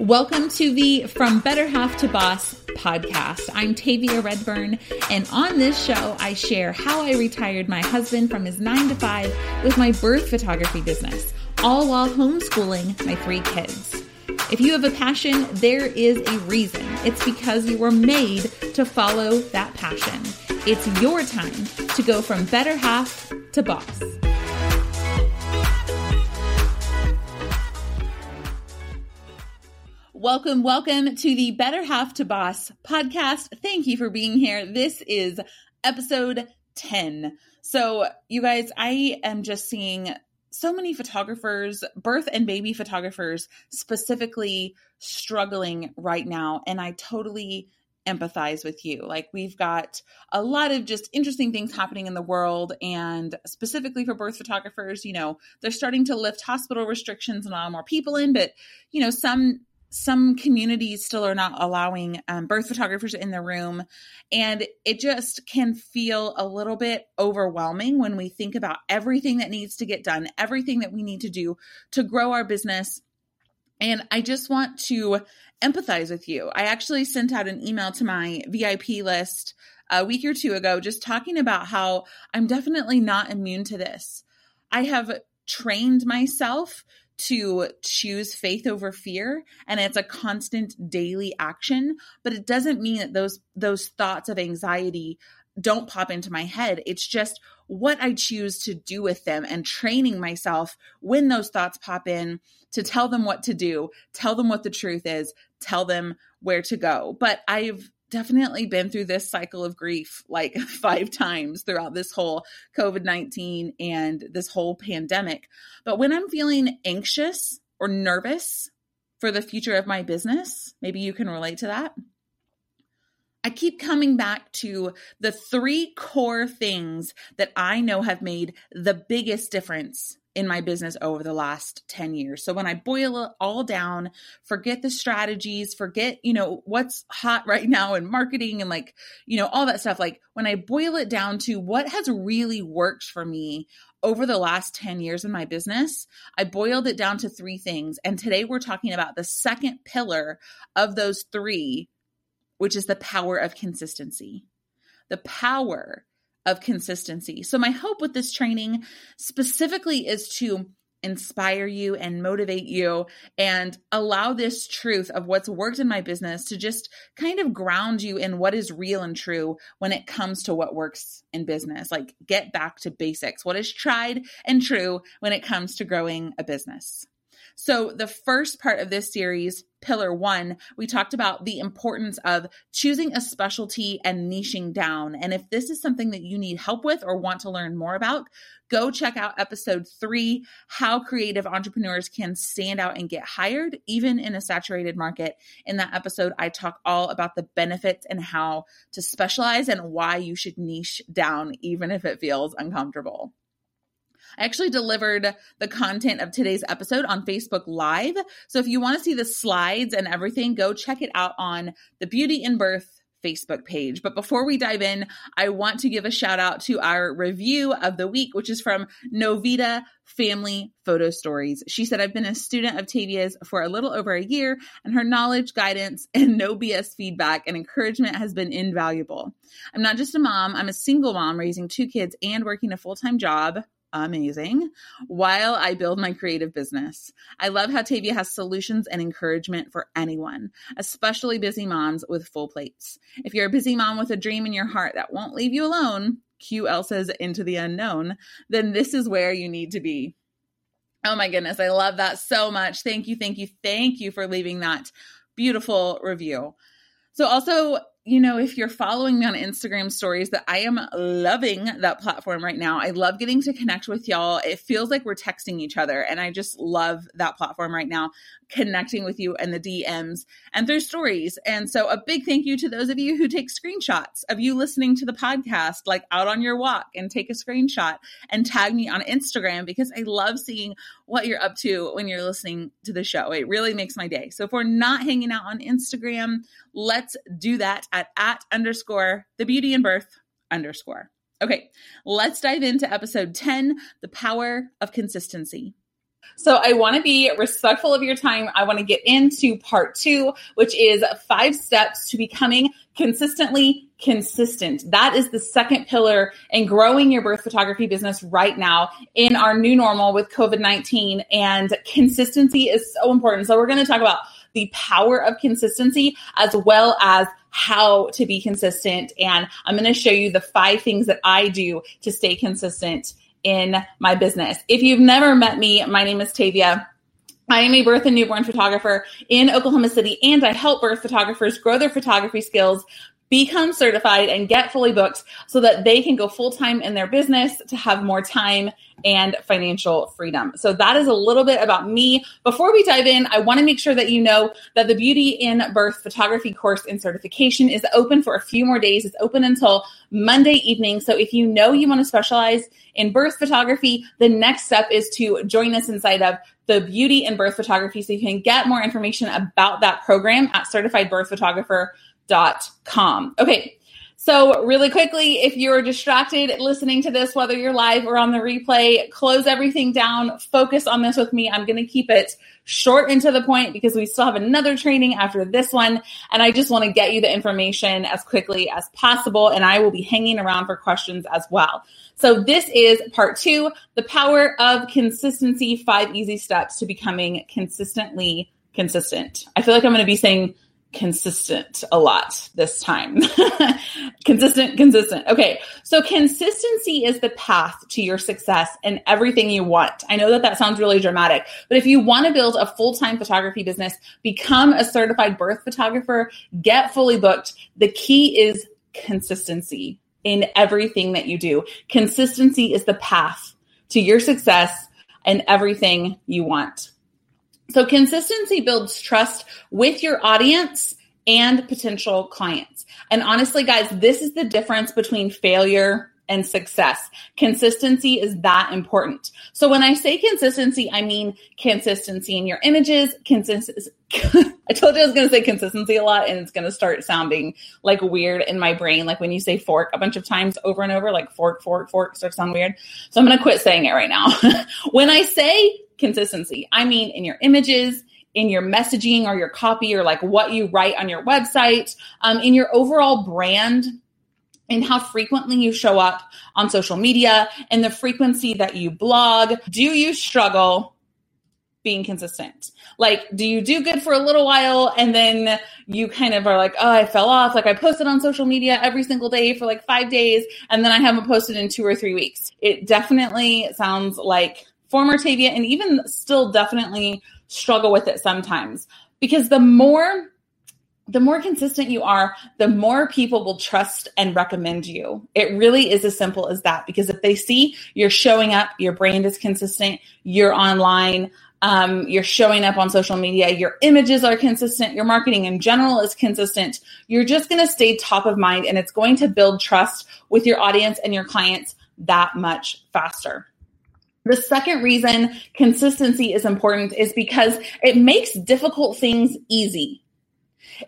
Welcome to the From Better Half to Boss podcast. I'm Tavia Redburn, and on this show, I share how I retired my husband from his nine to five with my birth photography business, all while homeschooling my three kids. If you have a passion, there is a reason. It's because you were made to follow that passion. It's your time to go from better half to boss. Welcome, welcome to the Better Half to Boss podcast. Thank you for being here. This is episode 10. So, you guys, I am just seeing so many photographers, birth and baby photographers specifically struggling right now. And I totally empathize with you. Like, we've got a lot of just interesting things happening in the world. And specifically for birth photographers, you know, they're starting to lift hospital restrictions and allow more people in. But, you know, some some communities still are not allowing um, birth photographers in the room. And it just can feel a little bit overwhelming when we think about everything that needs to get done, everything that we need to do to grow our business. And I just want to empathize with you. I actually sent out an email to my VIP list a week or two ago, just talking about how I'm definitely not immune to this. I have trained myself to choose faith over fear and it's a constant daily action but it doesn't mean that those those thoughts of anxiety don't pop into my head. It's just what i choose to do with them and training myself when those thoughts pop in to tell them what to do tell them what the truth is tell them where to go. But i've definitely been through this cycle of grief like five times throughout this whole COVID 19 and this whole pandemic. But when I'm feeling anxious or nervous for the future of my business, maybe you can relate to that. I keep coming back to the three core things that I know have made the biggest difference in my business over the last 10 years. So when I boil it all down, forget the strategies, forget, you know, what's hot right now in marketing and like, you know, all that stuff. Like when I boil it down to what has really worked for me over the last 10 years in my business, I boiled it down to three things. And today we're talking about the second pillar of those three, which is the power of consistency. The power of consistency. So, my hope with this training specifically is to inspire you and motivate you and allow this truth of what's worked in my business to just kind of ground you in what is real and true when it comes to what works in business. Like, get back to basics. What is tried and true when it comes to growing a business? So, the first part of this series, pillar one, we talked about the importance of choosing a specialty and niching down. And if this is something that you need help with or want to learn more about, go check out episode three How Creative Entrepreneurs Can Stand Out and Get Hired, even in a saturated market. In that episode, I talk all about the benefits and how to specialize and why you should niche down, even if it feels uncomfortable. I actually delivered the content of today's episode on Facebook Live. So if you want to see the slides and everything, go check it out on the Beauty in Birth Facebook page. But before we dive in, I want to give a shout out to our review of the week, which is from Novita Family Photo Stories. She said, I've been a student of Tavia's for a little over a year, and her knowledge, guidance, and no BS feedback and encouragement has been invaluable. I'm not just a mom, I'm a single mom raising two kids and working a full time job amazing while I build my creative business. I love how Tavia has solutions and encouragement for anyone, especially busy moms with full plates. If you're a busy mom with a dream in your heart that won't leave you alone, cue Elsa's Into the Unknown, then this is where you need to be. Oh my goodness, I love that so much. Thank you, thank you, thank you for leaving that beautiful review. So, also, you know, if you're following me on Instagram stories, that I am loving that platform right now. I love getting to connect with y'all. It feels like we're texting each other, and I just love that platform right now, connecting with you and the DMs and through stories. And so, a big thank you to those of you who take screenshots of you listening to the podcast, like out on your walk, and take a screenshot and tag me on Instagram because I love seeing what you're up to when you're listening to the show. It really makes my day. So, if we're not hanging out on Instagram, let's do that at at underscore the beauty and birth underscore. Okay, let's dive into episode 10 the power of consistency. So I want to be respectful of your time. I want to get into part two, which is five steps to becoming consistently consistent. That is the second pillar in growing your birth photography business right now in our new normal with COVID 19. And consistency is so important. So we're going to talk about the power of consistency as well as how to be consistent. And I'm going to show you the five things that I do to stay consistent in my business. If you've never met me, my name is Tavia. I am a birth and newborn photographer in Oklahoma City, and I help birth photographers grow their photography skills become certified and get fully booked so that they can go full time in their business to have more time and financial freedom. So that is a little bit about me. Before we dive in, I want to make sure that you know that the Beauty in Birth photography course and certification is open for a few more days. It's open until Monday evening. So if you know you want to specialize in birth photography, the next step is to join us inside of the Beauty in Birth photography so you can get more information about that program at certified birth photographer com. Okay. So, really quickly, if you're distracted listening to this, whether you're live or on the replay, close everything down, focus on this with me. I'm going to keep it short and to the point because we still have another training after this one. And I just want to get you the information as quickly as possible. And I will be hanging around for questions as well. So, this is part two the power of consistency five easy steps to becoming consistently consistent. I feel like I'm going to be saying consistent a lot this time. consistent, consistent. Okay. So consistency is the path to your success and everything you want. I know that that sounds really dramatic, but if you want to build a full-time photography business, become a certified birth photographer, get fully booked. The key is consistency in everything that you do. Consistency is the path to your success and everything you want. So consistency builds trust with your audience and potential clients. And honestly, guys, this is the difference between failure and success. Consistency is that important. So when I say consistency, I mean consistency in your images, consistency. I told you I was going to say consistency a lot and it's going to start sounding like weird in my brain. Like when you say fork a bunch of times over and over, like fork, fork, fork starts sound weird. So I'm going to quit saying it right now. when I say consistency. I mean, in your images, in your messaging or your copy, or like what you write on your website, um, in your overall brand, and how frequently you show up on social media, and the frequency that you blog. Do you struggle? being consistent? Like, do you do good for a little while and then you kind of are like, oh, I fell off. Like, I posted on social media every single day for like five days and then I haven't posted in two or three weeks. It definitely sounds like former Tavia and even still definitely struggle with it sometimes because the more the more consistent you are, the more people will trust and recommend you. It really is as simple as that because if they see you're showing up, your brand is consistent, you're online, um, you're showing up on social media, your images are consistent, your marketing in general is consistent, you're just going to stay top of mind and it's going to build trust with your audience and your clients that much faster. The second reason consistency is important is because it makes difficult things easy.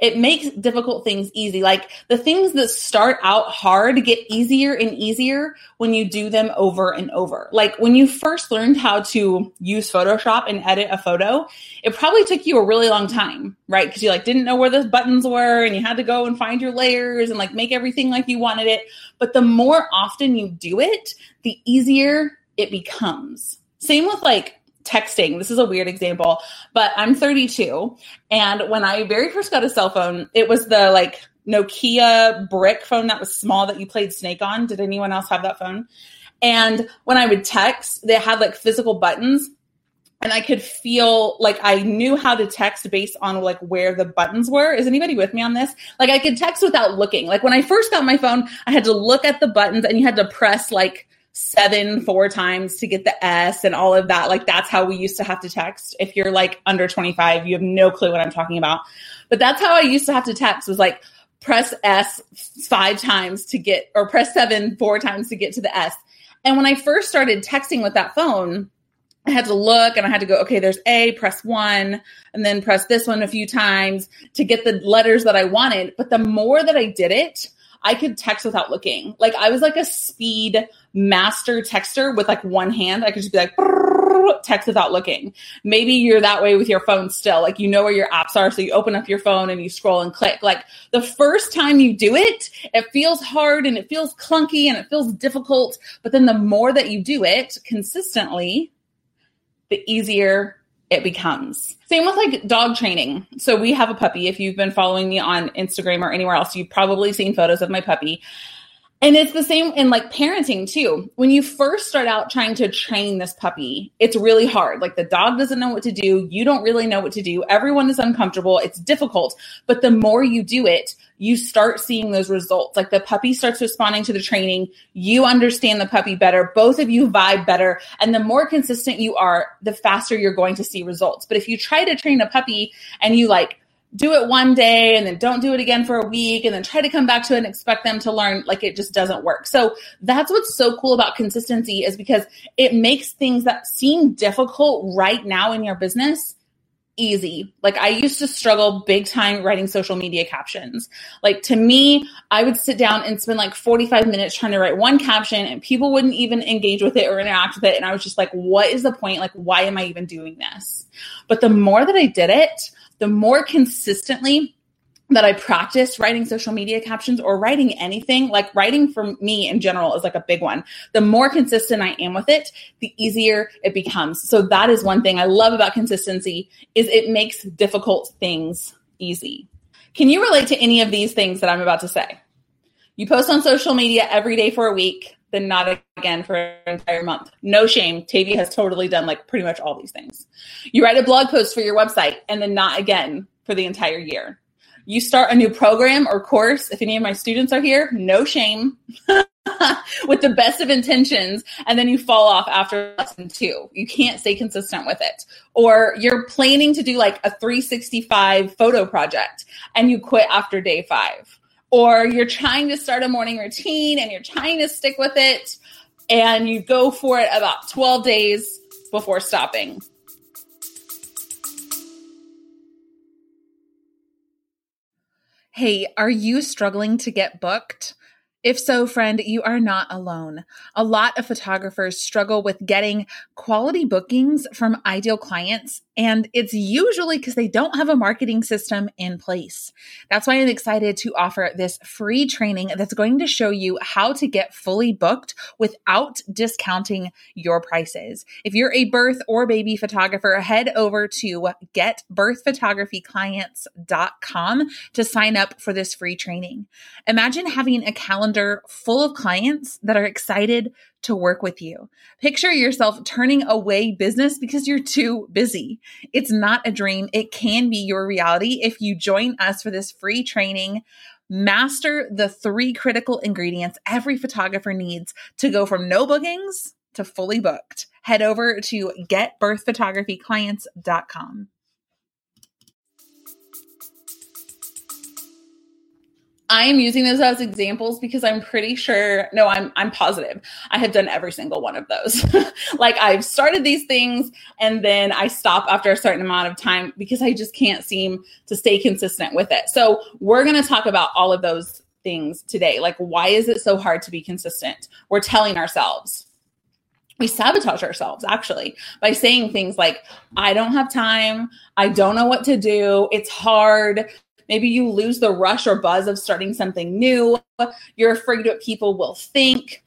It makes difficult things easy. Like the things that start out hard get easier and easier when you do them over and over. Like when you first learned how to use Photoshop and edit a photo, it probably took you a really long time, right? Because you like didn't know where the buttons were and you had to go and find your layers and like make everything like you wanted it. But the more often you do it, the easier it becomes. Same with like texting. This is a weird example, but I'm 32. And when I very first got a cell phone, it was the like Nokia brick phone that was small that you played Snake on. Did anyone else have that phone? And when I would text, they had like physical buttons. And I could feel like I knew how to text based on like where the buttons were. Is anybody with me on this? Like I could text without looking. Like when I first got my phone, I had to look at the buttons and you had to press like seven four times to get the S and all of that. Like that's how we used to have to text. If you're like under 25, you have no clue what I'm talking about. But that's how I used to have to text was like press S five times to get or press seven four times to get to the S. And when I first started texting with that phone, I had to look and I had to go, okay, there's A, press one, and then press this one a few times to get the letters that I wanted. But the more that I did it, I could text without looking. Like I was like a speed master texter with like one hand. I could just be like, text without looking. Maybe you're that way with your phone still. Like you know where your apps are. So you open up your phone and you scroll and click. Like the first time you do it, it feels hard and it feels clunky and it feels difficult. But then the more that you do it consistently, the easier it becomes. Same with like dog training. So we have a puppy. If you've been following me on Instagram or anywhere else, you've probably seen photos of my puppy. And it's the same in like parenting too. When you first start out trying to train this puppy, it's really hard. Like the dog doesn't know what to do. You don't really know what to do. Everyone is uncomfortable. It's difficult. But the more you do it, you start seeing those results. Like the puppy starts responding to the training. You understand the puppy better. Both of you vibe better. And the more consistent you are, the faster you're going to see results. But if you try to train a puppy and you like do it one day and then don't do it again for a week and then try to come back to it and expect them to learn like it just doesn't work. So that's what's so cool about consistency is because it makes things that seem difficult right now in your business easy. Like I used to struggle big time writing social media captions. Like to me, I would sit down and spend like 45 minutes trying to write one caption and people wouldn't even engage with it or interact with it and I was just like what is the point? Like why am I even doing this? But the more that I did it, the more consistently that I practiced writing social media captions or writing anything, like writing for me in general is like a big one. The more consistent I am with it, the easier it becomes. So that is one thing I love about consistency is it makes difficult things easy. Can you relate to any of these things that I'm about to say? You post on social media every day for a week, then not again for an entire month. No shame. Tavia has totally done like pretty much all these things. You write a blog post for your website and then not again for the entire year. You start a new program or course. If any of my students are here, no shame. with the best of intentions and then you fall off after lesson two. You can't stay consistent with it. Or you're planning to do like a 365 photo project and you quit after day five or you're trying to start a morning routine and you're trying to stick with it and you go for it about 12 days before stopping. Hey, are you struggling to get booked? If so, friend, you are not alone. A lot of photographers struggle with getting quality bookings from ideal clients, and it's usually because they don't have a marketing system in place. That's why I'm excited to offer this free training that's going to show you how to get fully booked without discounting your prices. If you're a birth or baby photographer, head over to getbirthphotographyclients.com to sign up for this free training. Imagine having a calendar full of clients that are excited to work with you. Picture yourself turning away business because you're too busy. It's not a dream. It can be your reality if you join us for this free training. Master the three critical ingredients every photographer needs to go from no bookings to fully booked. Head over to getbirthphotographyclients.com. I am using those as examples because I'm pretty sure, no, I'm I'm positive. I have done every single one of those. like I've started these things and then I stop after a certain amount of time because I just can't seem to stay consistent with it. So, we're going to talk about all of those things today. Like why is it so hard to be consistent? We're telling ourselves we sabotage ourselves actually by saying things like, I don't have time. I don't know what to do. It's hard. Maybe you lose the rush or buzz of starting something new. You're afraid what people will think.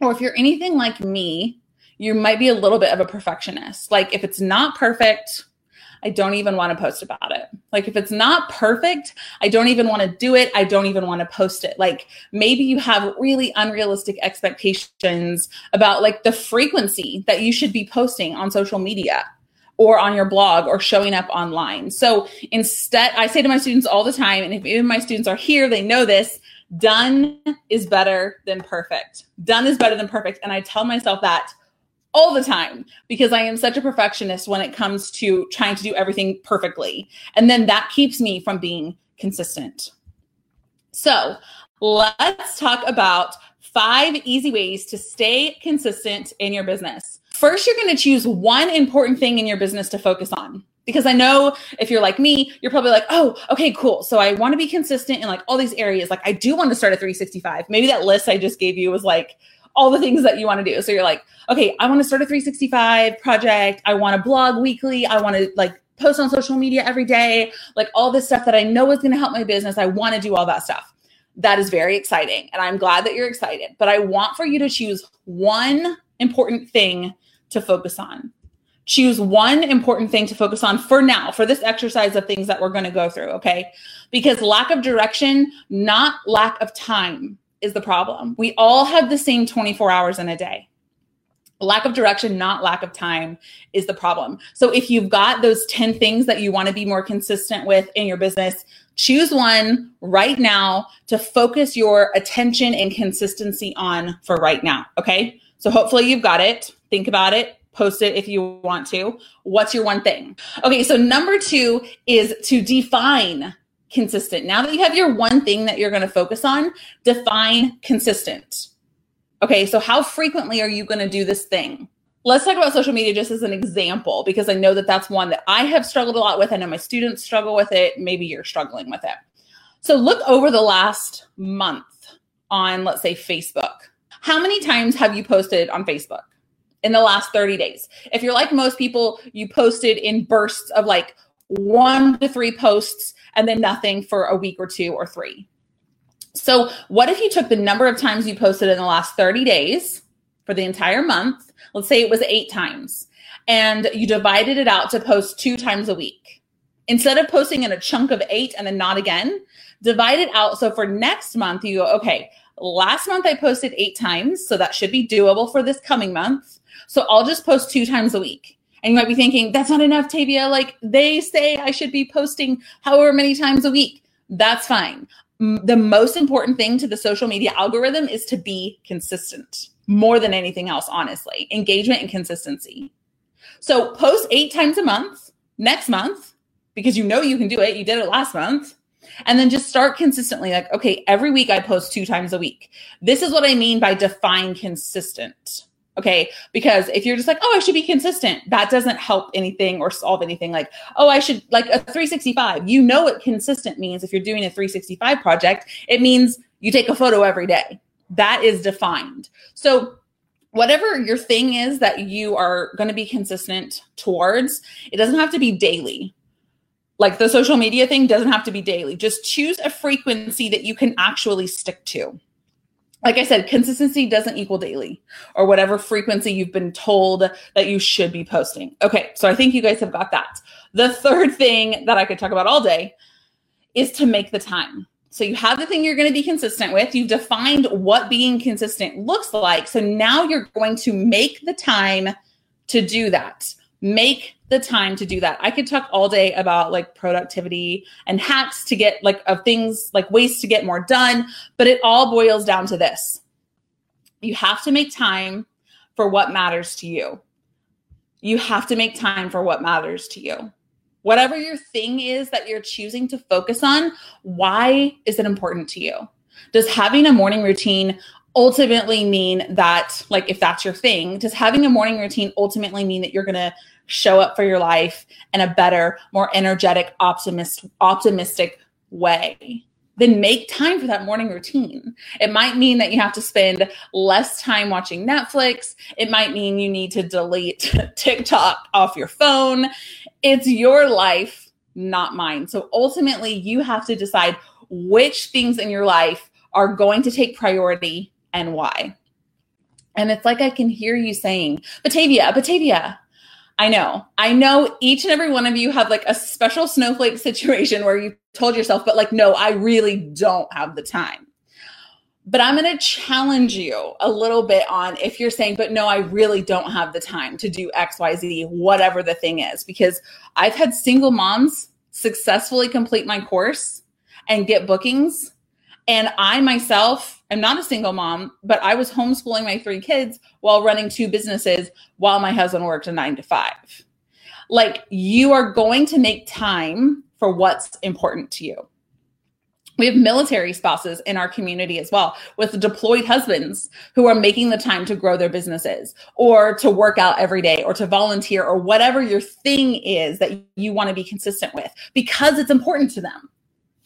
Or if you're anything like me, you might be a little bit of a perfectionist. Like if it's not perfect, I don't even want to post about it. Like if it's not perfect, I don't even want to do it. I don't even want to post it. Like maybe you have really unrealistic expectations about like the frequency that you should be posting on social media or on your blog or showing up online. So instead, I say to my students all the time, and if even my students are here, they know this done is better than perfect. Done is better than perfect. And I tell myself that all the time because I am such a perfectionist when it comes to trying to do everything perfectly. And then that keeps me from being consistent. So let's talk about five easy ways to stay consistent in your business. First, you're going to choose one important thing in your business to focus on. Because I know if you're like me, you're probably like, oh, okay, cool. So I want to be consistent in like all these areas. Like I do want to start a 365. Maybe that list I just gave you was like all the things that you want to do. So you're like, okay, I want to start a 365 project. I want to blog weekly. I want to like post on social media every day, like all this stuff that I know is going to help my business. I want to do all that stuff. That is very exciting. And I'm glad that you're excited. But I want for you to choose one important thing to focus on. Choose one important thing to focus on for now, for this exercise of things that we're going to go through. Okay. Because lack of direction, not lack of time, is the problem. We all have the same 24 hours in a day. Lack of direction, not lack of time, is the problem. So if you've got those 10 things that you want to be more consistent with in your business, choose one right now to focus your attention and consistency on for right now. Okay. So hopefully you've got it. Think about it. Post it if you want to. What's your one thing? Okay. So number two is to define consistent. Now that you have your one thing that you're going to focus on, define consistent. Okay, so how frequently are you going to do this thing? Let's talk about social media just as an example because I know that that's one that I have struggled a lot with. I know my students struggle with it. Maybe you're struggling with it. So look over the last month on, let's say, Facebook. How many times have you posted on Facebook in the last 30 days? If you're like most people, you posted in bursts of like one to three posts and then nothing for a week or two or three. So, what if you took the number of times you posted in the last 30 days for the entire month? Let's say it was eight times, and you divided it out to post two times a week. Instead of posting in a chunk of eight and then not again, divide it out. So, for next month, you go, okay, last month I posted eight times. So, that should be doable for this coming month. So, I'll just post two times a week. And you might be thinking, that's not enough, Tavia. Like they say I should be posting however many times a week. That's fine the most important thing to the social media algorithm is to be consistent more than anything else, honestly. Engagement and consistency. So post eight times a month next month because you know you can do it. You did it last month. And then just start consistently like, okay, every week I post two times a week. This is what I mean by define consistent. Okay. Because if you're just like, oh, I should be consistent, that doesn't help anything or solve anything. Like, oh, I should like a 365. You know what consistent means if you're doing a 365 project. It means you take a photo every day. That is defined. So whatever your thing is that you are going to be consistent towards, it doesn't have to be daily. Like the social media thing doesn't have to be daily. Just choose a frequency that you can actually stick to like I said, consistency doesn't equal daily or whatever frequency you've been told that you should be posting. Okay, so I think you guys have got that. The third thing that I could talk about all day is to make the time. So you have the thing you're going to be consistent with. You've defined what being consistent looks like. So now you're going to make the time to do that make the time to do that. I could talk all day about like productivity and hacks to get like of things like ways to get more done, but it all boils down to this. You have to make time for what matters to you. You have to make time for what matters to you. Whatever your thing is that you're choosing to focus on, why is it important to you? Does having a morning routine ultimately mean that like if that's your thing does having a morning routine ultimately mean that you're going to show up for your life in a better more energetic optimist optimistic way then make time for that morning routine. It might mean that you have to spend less time watching Netflix. It might mean you need to delete TikTok off your phone. It's your life, not mine. So ultimately, you have to decide which things in your life are going to take priority and why. And it's like I can hear you saying, Batavia, Tavia. I know. I know each and every one of you have like a special snowflake situation where you told yourself, but like, no, I really don't have the time. But I'm going to challenge you a little bit on if you're saying, but no, I really don't have the time to do XYZ, whatever the thing is, because I've had single moms successfully complete my course and get bookings. And I myself I'm not a single mom, but I was homeschooling my three kids while running two businesses while my husband worked a nine to five. Like, you are going to make time for what's important to you. We have military spouses in our community as well with deployed husbands who are making the time to grow their businesses or to work out every day or to volunteer or whatever your thing is that you want to be consistent with because it's important to them.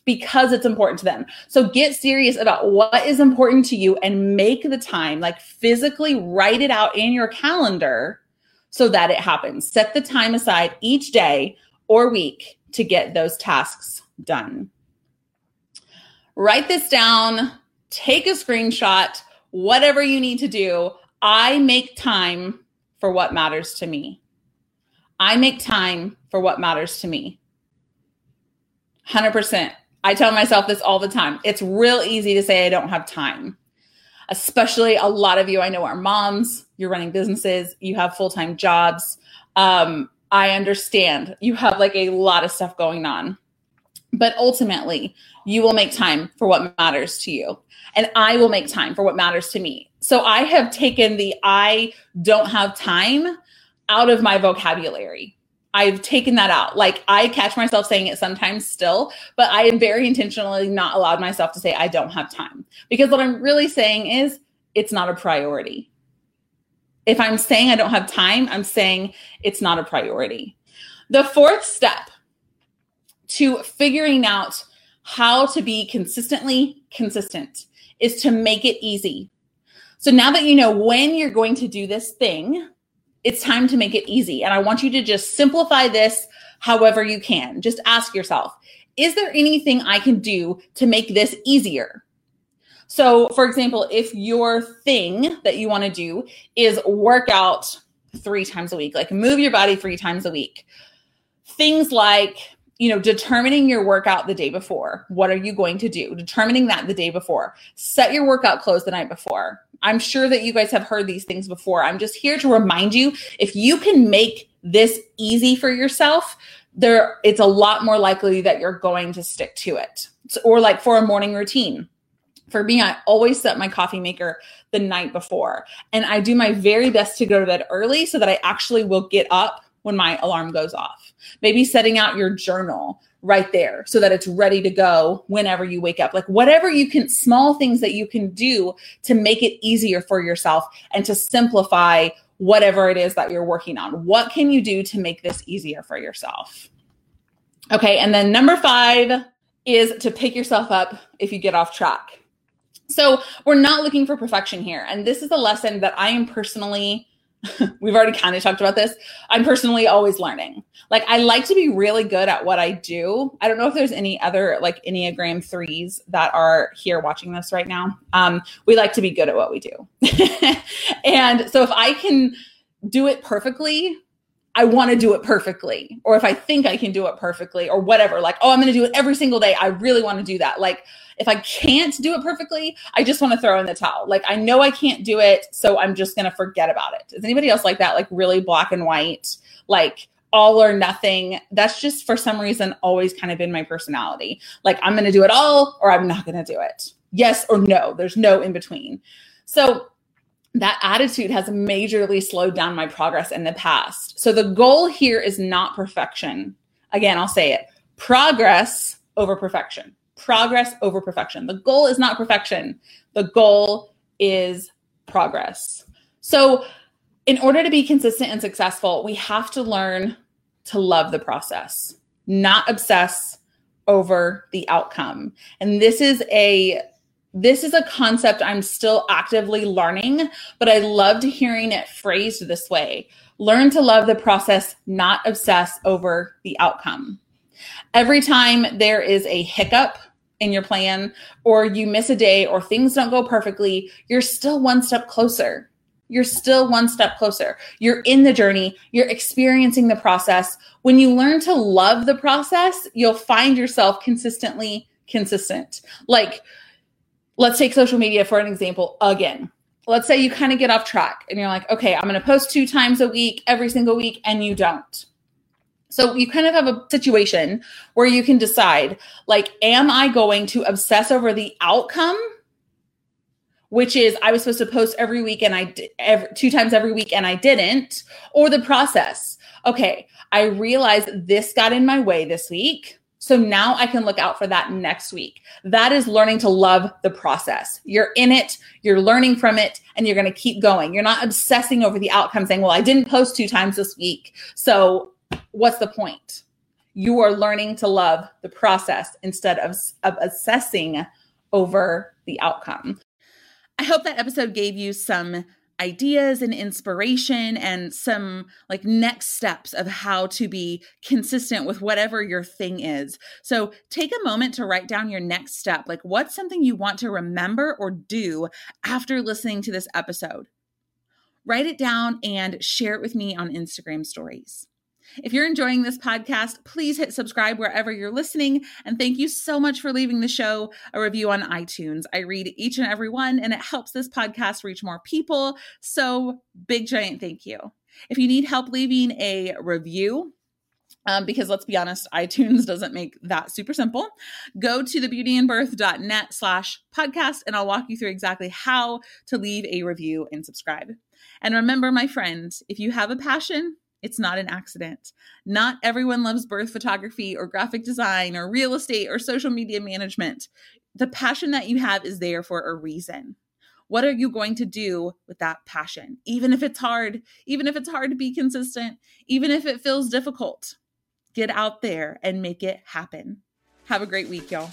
Because it's important to them. So get serious about what is important to you and make the time, like physically write it out in your calendar so that it happens. Set the time aside each day or week to get those tasks done. Write this down, take a screenshot, whatever you need to do. I make time for what matters to me. I make time for what matters to me. 100%. I tell myself this all the time. It's real easy to say I don't have time. Especially a lot of you I know are moms, you're running businesses, you have full time jobs. Um, I understand you have like a lot of stuff going on. But ultimately, you will make time for what matters to you. And I will make time for what matters to me. So I have taken the I don't have time out of my vocabulary. I've taken that out. Like I catch myself saying it sometimes still, but I am very intentionally not allowed myself to say I don't have time because what I'm really saying is it's not a priority. If I'm saying I don't have time, I'm saying it's not a priority. The fourth step to figuring out how to be consistently consistent is to make it easy. So now that you know when you're going to do this thing, it's time to make it easy. And I want you to just simplify this however you can. Just ask yourself, is there anything I can do to make this easier? So, for example, if your thing that you want to do is work out three times a week, like move your body three times a week, things like you know, determining your workout the day before. What are you going to do? Determining that the day before. Set your workout clothes the night before. I'm sure that you guys have heard these things before. I'm just here to remind you if you can make this easy for yourself, there it's a lot more likely that you're going to stick to it. Or like for a morning routine. For me, I always set my coffee maker the night before. And I do my very best to go to bed early so that I actually will get up when my alarm goes off. Maybe setting out your journal right there so that it's ready to go whenever you wake up. Like whatever you can, small things that you can do to make it easier for yourself and to simplify whatever it is that you're working on. What can you do to make this easier for yourself? Okay. And then number five is to pick yourself up if you get off track. So we're not looking for perfection here. And this is a lesson that I am personally we've already kind of talked about this. I'm personally always learning. Like I like to be really good at what I do. I don't know if there's any other like Enneagram threes that are here watching this right now. Um, we like to be good at what we do. and so if I can do it perfectly, I want to do it perfectly. Or if I think I can do it perfectly or whatever, like, oh, I'm going to do it every single day. I really want to do that. Like, if I can't do it perfectly, I just want to throw in the towel. Like I know I can't do it, so I'm just going to forget about it. Is anybody else like that? Like really black and white, like all or nothing. That's just for some reason always kind of been my personality. Like I'm going to do it all or I'm not going to do it. Yes or no. There's no in between. So that attitude has majorly slowed down my progress in the past. So the goal here is not perfection. Again, I'll say it progress over perfection progress over perfection. The goal is not perfection, the goal is progress. So, in order to be consistent and successful, we have to learn to love the process, not obsess over the outcome. And this is a this is a concept I'm still actively learning, but I loved hearing it phrased this way. Learn to love the process, not obsess over the outcome. Every time there is a hiccup in your plan, or you miss a day, or things don't go perfectly, you're still one step closer. You're still one step closer. You're in the journey, you're experiencing the process. When you learn to love the process, you'll find yourself consistently consistent. Like, let's take social media for an example again. Let's say you kind of get off track and you're like, okay, I'm going to post two times a week, every single week, and you don't so you kind of have a situation where you can decide like am I going to obsess over the outcome which is I was supposed to post every week and I did every, two times every week and I didn't or the process. Okay, I realized this got in my way this week. So now I can look out for that next week. That is learning to love the process. You're in it, you're learning from it, and you're going to keep going. You're not obsessing over the outcome saying, well, I didn't post two times this week. So what's the point? you are learning to love the process instead of, of assessing over the outcome. I hope that episode gave you some ideas and inspiration and some like next steps of how to be consistent with whatever your thing is. So take a moment to write down your next step. Like, what's something you want to remember or do after listening to this episode? Write it down and share it with me on Instagram stories. If you're enjoying this podcast, please hit subscribe wherever you're listening. And thank you so much for leaving the show a review on iTunes. I read each and every one, and it helps this podcast reach more people. So, big giant thank you. If you need help leaving a review, um, because let's be honest, iTunes doesn't make that super simple. Go to thebeautyinbirth.net slash podcast and I'll walk you through exactly how to leave a review and subscribe. And remember, my friends, if you have a passion, it's not an accident. Not everyone loves birth photography or graphic design or real estate or social media management. The passion that you have is there for a reason. What are you going to do with that passion? Even if it's hard, even if it's hard to be consistent, even if it feels difficult, get out there and make it happen. Have a great week, y'all.